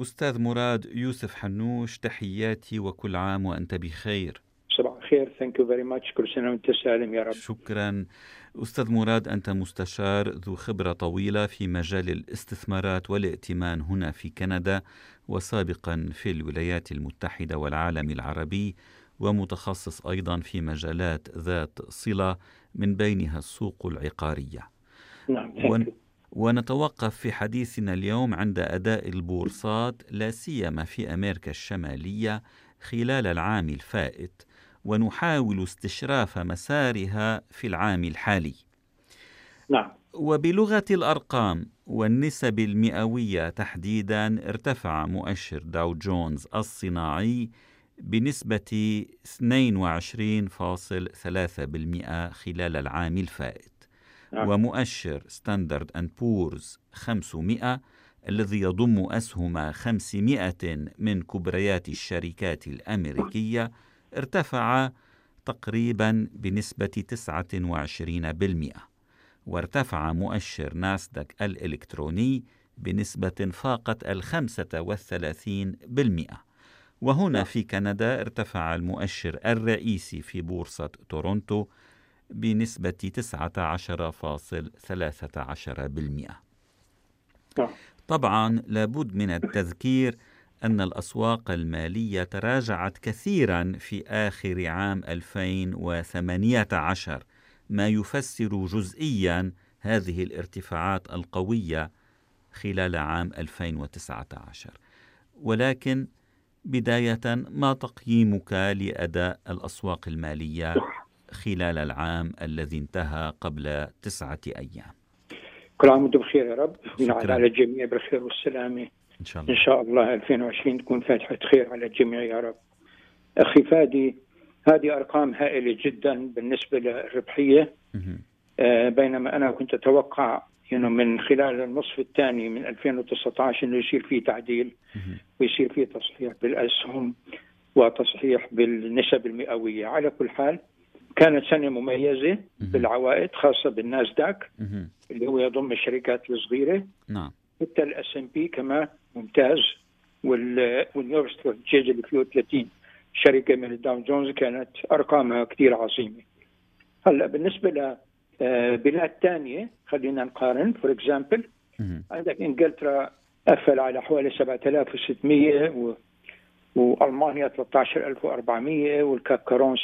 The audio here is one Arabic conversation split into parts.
أستاذ مراد يوسف حنوش تحياتي وكل عام وأنت بخير. صباح الخير thank you very much كل سنة وأنت سالم يا رب. شكرا. أستاذ مراد أنت مستشار ذو خبرة طويلة في مجال الاستثمارات والائتمان هنا في كندا وسابقا في الولايات المتحدة والعالم العربي ومتخصص أيضا في مجالات ذات صلة من بينها السوق العقارية. نعم. ونتوقف في حديثنا اليوم عند أداء البورصات لا سيما في أمريكا الشمالية خلال العام الفائت ونحاول استشراف مسارها في العام الحالي. نعم وبلغة الأرقام والنسب المئوية تحديدا ارتفع مؤشر داو جونز الصناعي بنسبة 22.3% خلال العام الفائت. ومؤشر ستاندرد أند بورز 500 الذي يضم أسهم 500 من كبريات الشركات الأمريكية ارتفع تقريبا بنسبة 29% وارتفع مؤشر ناسداك الإلكتروني بنسبة فاقت الخمسة والثلاثين بالمئة. وهنا في كندا ارتفع المؤشر الرئيسي في بورصة تورونتو بنسبة 19.13% نعم. طبعا لابد من التذكير أن الأسواق المالية تراجعت كثيرا في آخر عام 2018 ما يفسر جزئيا هذه الارتفاعات القوية خلال عام 2019 ولكن بداية ما تقييمك لأداء الأسواق المالية؟ خلال العام الذي انتهى قبل تسعة أيام. كل عام وأنتم بخير يا رب. ونعاد شكراً. على الجميع بالخير والسلامة. إن شاء إن الله شاء الله 2020 تكون فاتحة خير على الجميع يا رب. أخي فادي هذه أرقام هائلة جدا بالنسبة للربحية. آه، بينما أنا كنت أتوقع يعني من خلال النصف الثاني من 2019 إنه يصير في تعديل. ويصير في تصحيح بالأسهم وتصحيح بالنسب المئوية، على كل حال كانت سنة مميزة مهم. بالعوائد خاصة بالناسداك. اللي هو يضم الشركات الصغيرة، نعم حتى ال S&P كمان ممتاز وال وال New York Stock Exchange اللي فيه 30 شركة من ال Dow Jones كانت أرقامها كثير عظيمة. هلأ بالنسبة ل آه، بلاد ثانية خلينا نقارن for example. عندك إنجلترا قفل على حوالي 7600 و... وألمانيا 13400 والكاكرون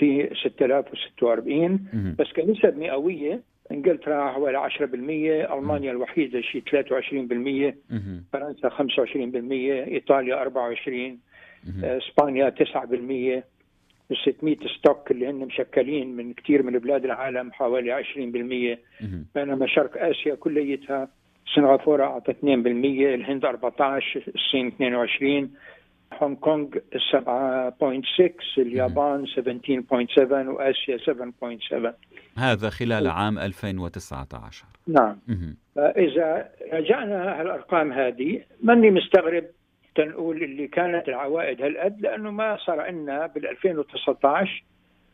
60 6046 مهم. بس كنسب مئوية إنجلترا حوالي 10% ألمانيا الوحيدة شيء 23% مهم. فرنسا 25% إيطاليا 24 مهم. آه، إسبانيا 9% ال 600 ستوك اللي هن مشكلين من كثير من بلاد العالم حوالي 20% مهم. بينما شرق آسيا كليتها سنغافورة أعطت 2% الهند 14 الصين 22 هونغ كونغ 7.6 اليابان 17.7 وآسيا 7.7 هذا خلال عام 2019 نعم. فاذا رجعنا على الارقام هذه ماني مستغرب تنقول اللي كانت العوائد هالقد لأنه ما صار عندنا بال 2019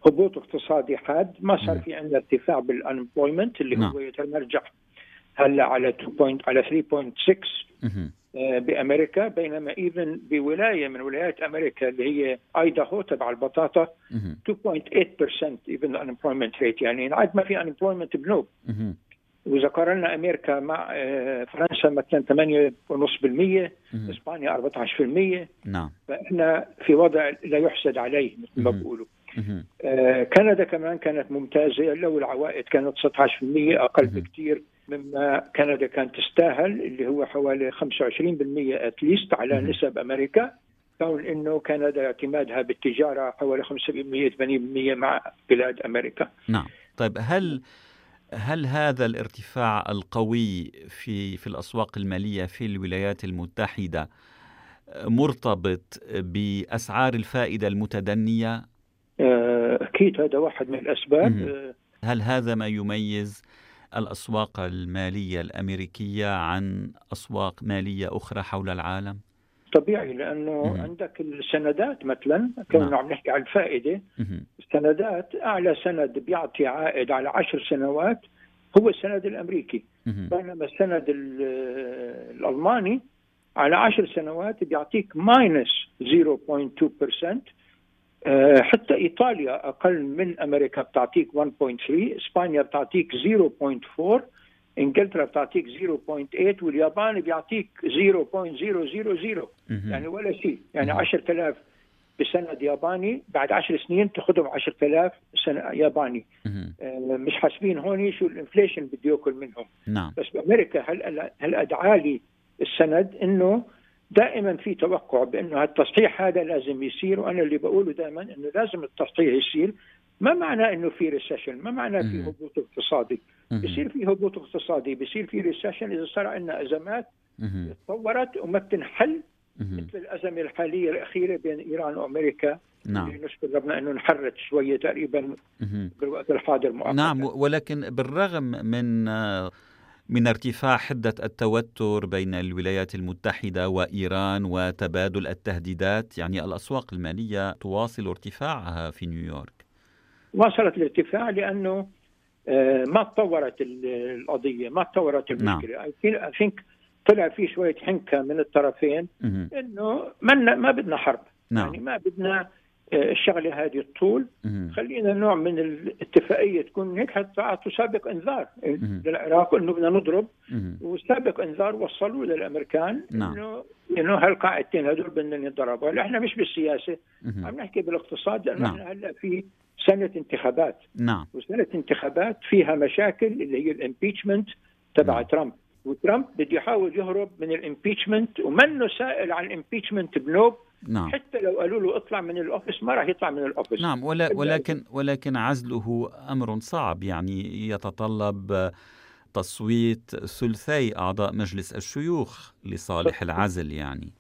هبوط اقتصادي حاد ما صار. في عندنا ارتفاع بالانبلويمنت اللي نعم. هو يتمرجح هلا على 2 point على 3.6 مهم. آه، بأمريكا بينما even بولاية من ولايات أمريكا اللي هي ايداهو تبع البطاطا مهم. 2.8% even ال unemployment rate يعني عاد ما في unemployment بنوب. وإذا قارنا أمريكا مع آه، فرنسا مثلا 8.5% مهم. إسبانيا 14% نعم فإحنا في وضع لا يحسد عليه مثل ما. بيقولوا. آه، كندا كمان كانت ممتازة لو العوائد كانت 16% أقل. بكثير مما كندا كانت تستاهل اللي هو حوالي 25% اتليست على. نسب أمريكا. كون إنه كندا اعتمادها بالتجارة حوالي 75% 80% مع بلاد أمريكا. نعم. طيب هل هل هذا الارتفاع القوي في في الأسواق المالية في الولايات المتحدة مرتبط بأسعار الفائدة المتدنية؟ آه، أكيد هذا واحد من الأسباب. هل هذا ما يميز الأسواق المالية الأمريكية عن أسواق مالية أخرى حول العالم طبيعي لأنه مهم. عندك السندات مثلا نعم. كنا عم نحكي على الفائدة مهم. السندات أعلى سند بيعطي عائد على عشر سنوات هو السند الأمريكي مهم. بينما السند ال- الألماني على 10 سنوات بيعطيك ماينس 0.2% آه، حتى إيطاليا أقل من أمريكا بتعطيك 1.3 إسبانيا بتعطيك 0.4 إنجلترا بتعطيك 0.8 واليابان بيعطيك 0.000 يعني ولا شيء. يعني 10000 بسند ياباني بعد 10 سنين تاخذهم 10000 سنة ياباني. آه، مش حاسبين هون شو الإنفليشن بده يأكل منهم. نعم. بس بأمريكا هل هل أدعى لي السند إنه دائما في توقع بأنه التصحيح هذا لازم يصير وأنا اللي بقوله دائما إنه لازم التصحيح يصير. ما معناه إنه في recession ما معناه في هبوط اقتصادي؟ بصير في هبوط اقتصادي بصير في recession إذا صار عندنا أزمات تطورت وما بتنحل. مثل الأزمة الحالية الأخيرة بين إيران وأمريكا نعم. نشكر ربنا إنه انحلت شوية تقريبا بالوقت الحاضر مؤقتا. نعم ولكن بالرغم من من ارتفاع حدة التوتر بين الولايات المتحدة وإيران وتبادل التهديدات يعني الأسواق المالية تواصل ارتفاعها في نيويورك. واصلت الارتفاع لأنه آه، ما تطورت القضية ما تطورت المشكلة. اي ثينك طلع في شوية حنكة من الطرفين إنه ما ما بدنا حرب. نعم. يعني ما بدنا الشغلة هذه الطول. خلينا نوع من الاتفاقية تكون هيك حتى تسابق إنذار. للعراق إنه بدنا نضرب. وسابق إنذار وصلوا للأمريكان نعم. انه إنه هالقاعدتين هدول بدنا يتضربوا إحنا مش بالسياسة. عم نحكي بالاقتصاد لأنه نعم. إحنا هلأ في سنة انتخابات. نعم. وسنة انتخابات فيها مشاكل اللي هي ال impeachment تبع نعم. ترامب. وترامب بده يحاول يهرب من ال impeachment ومنه سائل عن ال impeachment بنوب. نعم. حتى لو قالوا له اطلع من ال office ما راح يطلع من ال office. نعم ولا ولكن ولكن عزله أمر صعب يعني يتطلب تصويت ثلثي أعضاء مجلس الشيوخ لصالح العزل يعني.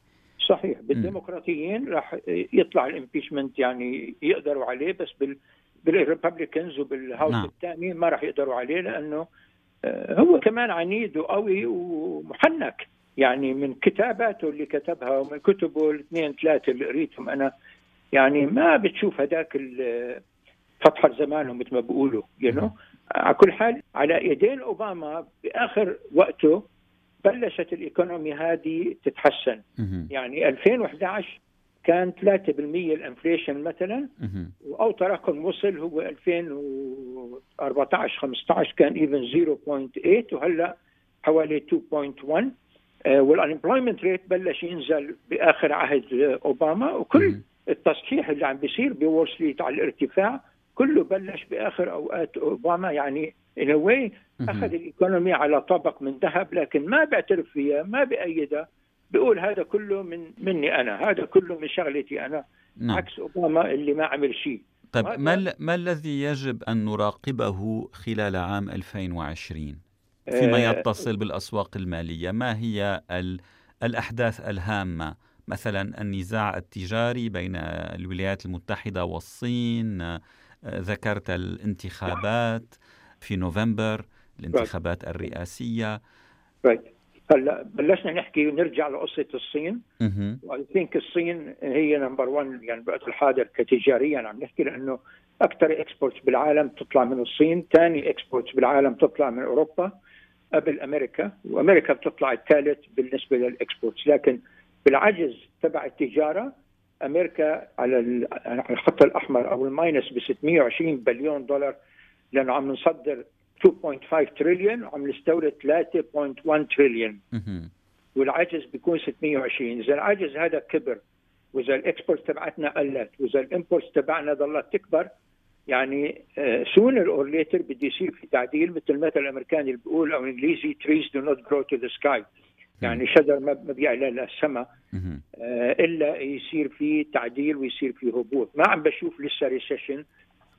صحيح بالديمقراطيين راح يطلع ال impeachment يعني يقدروا عليه بس بال بال Republicans وبال House نعم. الثاني ما راح يقدروا عليه لأنه آه، هو كمان عنيد وقوي ومحنك. يعني من كتاباته اللي كتبها ومن كتبه الاثنين ثلاثة اللي قريتهم أنا يعني ما بتشوف هذاك فتح زمانه مثل ما بيقولوا you know? على كل حال على ايدين أوباما بآخر وقته بلشت ال economy هذه تتحسن. يعني 2011 كان 3% ال inflation مثلا واوطى رقم وصل هو 2014 15 كان even 0.8 وهلأ حوالي 2.1 وال unemployment rate بلش ينزل بآخر عهد أوباما وكل التصحيح اللي عم بيصير ب Wall Street على الارتفاع كله بلش بآخر أوقات أوباما. يعني in a way أخذ ال economy على طبق من ذهب لكن ما بيعترف فيها ما بأيدها. بيقول هذا كله من مني أنا هذا كله من شغلتي أنا نعم. عكس أوباما اللي ما عمل شيء. طيب ما ما الذي يجب أن نراقبه خلال عام 2020 فيما يتصل بالأسواق المالية ما هي الأحداث الهامة؟ مثلا النزاع التجاري بين الولايات المتحدة والصين ذكرت الانتخابات في نوفمبر الانتخابات الرئاسية. هلأ بلشنا نحكي ونرجع لقصة الصين. I think الصين هي number 1 يعني بالوقت الحاضر كتجاريا عم نحكي لأنه أكثر exports بالعالم تطلع من الصين، ثاني exports بالعالم تطلع من أوروبا. قبل أمريكا وأمريكا بتطلع الثالث بالنسبة لل exports. لكن بالعجز تبع التجارة أمريكا على الخط الأحمر أو ال minus ب 620 بليون دولار لأنه عم نصدر 2.5 تريليون وعم نستورد 3.1 تريليون والعجز بيكون 620 إذا العجز هذا كبر وإذا ال export تبعتنا قلت وإذا ال import تبعنا ضلت تكبر يعني sooner or later بده يصير في تعديل مثل المثل الأمريكاني اللي بيقول أو انجليزي trees do not grow to the sky يعني شجر ما بيعلى للسماء إلا يصير في تعديل ويصير في هبوط. ما عم بشوف لسه recession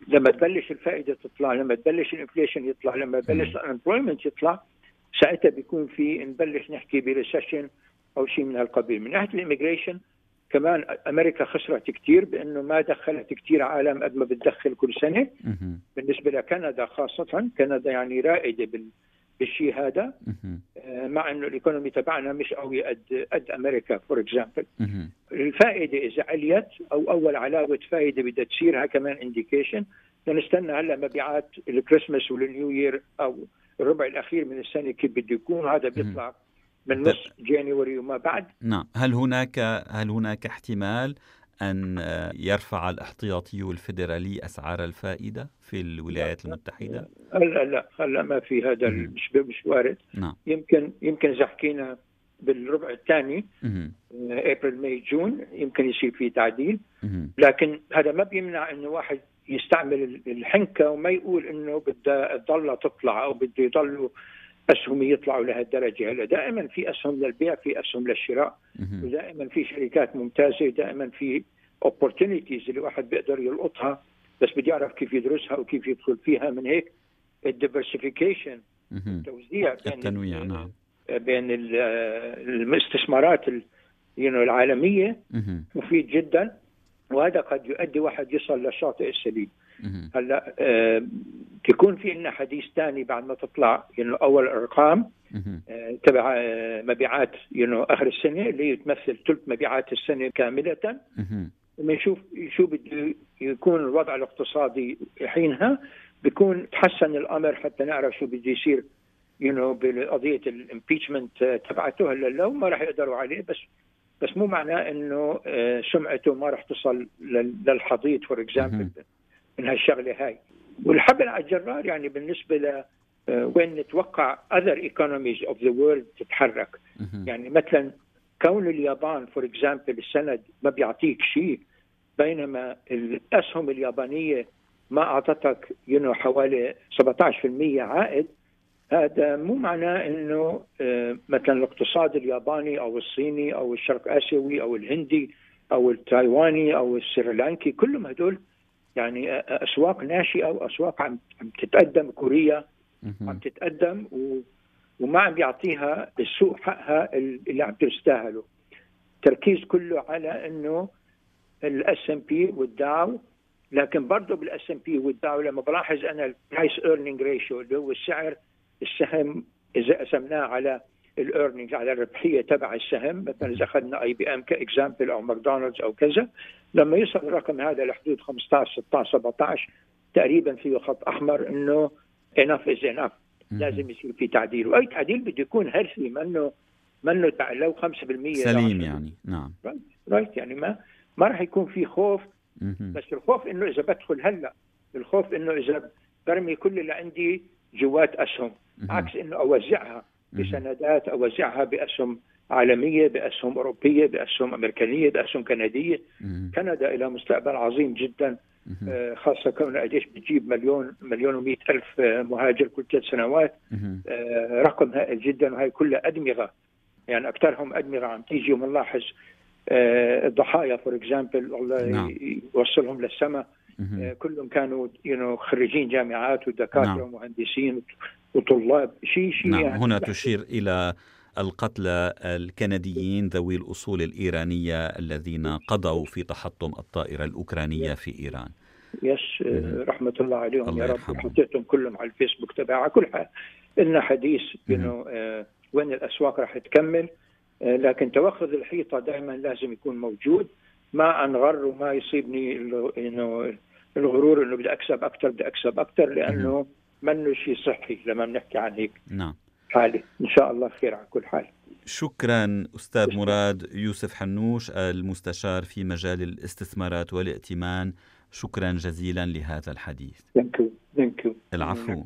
لما تبلش الفائدة تطلع لما تبلش ال inflation يطلع لما تبلش ال unemployment يطلع ساعتها بيكون في نبلش نحكي ب recession أو شيء من هالقبيل. من ناحية ال immigration كمان أمريكا خسرت كثير بأنه ما دخلت كثير عالم قد ما بتدخل كل سنة. بالنسبة لكندا خاصة كندا يعني رائدة بالشيء هذا. مع إنه ال economy تبعنا مش قوي قد قد أمريكا for example الفائدة إذا عليت أو أول علاوة فائدة بدها تصير كمان indication لنستنى هلأ مبيعات ال Christmas وال New Year أو الربع الأخير من السنة كيف بده يكون. هذا بيطلع من نص January وما بعد. نعم. هل هناك هل هناك احتمال أن يرفع الاحتياطي الفيدرالي أسعار الفائدة في الولايات لا. المتحدة؟ هلا لا هلا ما في هذا مش مش وارد. نعم. يمكن يمكن اذا حكينا بالربع الثاني. April May June يمكن يصير في تعديل. لكن هذا ما بيمنع انه واحد يستعمل الحنكة وما يقول إنه بدها تضلها تطلع أو بده يضلوا اسهم يطلعوا لهالدرجه هلا. دائما في أسهم للبيع في أسهم للشراء ودائما في شركات ممتازة دائما في opportunities اللي واحد بيقدر يلقطها. بس بدي يعرف كيف يدرسها وكيف يدخل فيها من هيك. الديفرسيفيكيشن التوزيع بين التنويع نعم. بين الاستثمارات العالمية. مفيد جدا وهذا قد يؤدي واحد يصل للشاطئ السليم. هلا آه تكون في لنا حديث ثاني بعد ما تطلع يعني أول ارقام آه تبع آه مبيعات يعني آخر السنة اللي تمثل ثلث مبيعات السنة كاملة. ونشوف شو بده يكون الوضع الاقتصادي حينها بيكون تحسن الأمر حتى نعرف شو بده يصير you know بقضية ال impeachment تبعته. هلا لو ما راح يقدروا عليه بس بس مو معناه إنه سمعته ما راح تصل للحضيض for example من هالشغلة هاي. والحبل على الجرار يعني بالنسبة ل وين نتوقع other economies of the world تتحرك. يعني مثلا كون اليابان for example السند ما بيعطيك شيء بينما الأسهم اليابانية ما أعطتك you حوالي 17% عائد. هذا مو معناه إنه مثلا الاقتصاد الياباني أو الصيني أو الشرق آسيوي أو الهندي أو التايواني أو السريلانكي كلهم هدول يعني أسواق ناشئة وأسواق عم عم تتقدم كوريا عم تتقدم و وما عم بيعطيها السوق حقها اللي عم تستاهله. التركيز كله على إنه ال S&P والداو لكن برضه بال S&P والداو لما بلاحظ أنا ال price earning ratio اللي هو السعر السهم إذا قسمناه على ال earning على الربحية تبع السهم. مثلا إذا أخذنا IBM ك example أو ماكدونالدز أو كذا لما يصل الرقم هذا لحدود 15 16 17 تقريبا فيه خط أحمر إنه enough is enough لازم يصير في تعديل. وأي تعديل بده يكون healthy منه منه لو 5% سليم يعني. نعم. right right يعني ما ما راح يكون في خوف. بس الخوف إنه إذا بدخل هلأ الخوف إنه إذا برمي كل اللي عندي جوات أسهم. عكس إنه أوزعها. بسندات أوزعها بأسهم عالمية بأسهم أوروبية بأسهم أمريكانية بأسهم كندية. كندا إلها مستقبل عظيم جدا خاصة كونها قديش بتجيب مليون مليون و ألف مهاجر كل ثلاث سنوات. رقم هائل جدا وهي كلها أدمغة. يعني أكثرهم أدمغة عم تيجي وبنلاحظ الضحايا for example والله نعم. يوصلهم للسماء. كلهم كانوا يو خريجين جامعات ودكاترة نعم. ومهندسين. وطلاب شيء شيء نعم يعني. هنا تشير إلى القتلى الكنديين ذوي الأصول الإيرانية الذين قضوا في تحطم الطائرة الأوكرانية في إيران. يس رحمة الله عليهم. الله يا رب حطيتهم كلهم على الفيسبوك تبعها كل حال حديث إنه آه وين الأسواق راح تكمل آه لكن توخذ الحيطة دائما لازم يكون موجود. ما أنغر وما يصيبني إنه الغرور إنه بدي أكسب أكثر بدي أكسب أكثر لأنه منه شيء صحي لما بنحكي عن هيك. نعم. حالي. إن شاء الله خير على كل حال. شكرا أستاذ مراد يوسف حنوش المستشار في مجال الاستثمارات والائتمان. شكرا جزيلا لهذا الحديث. thank you thank you العفو.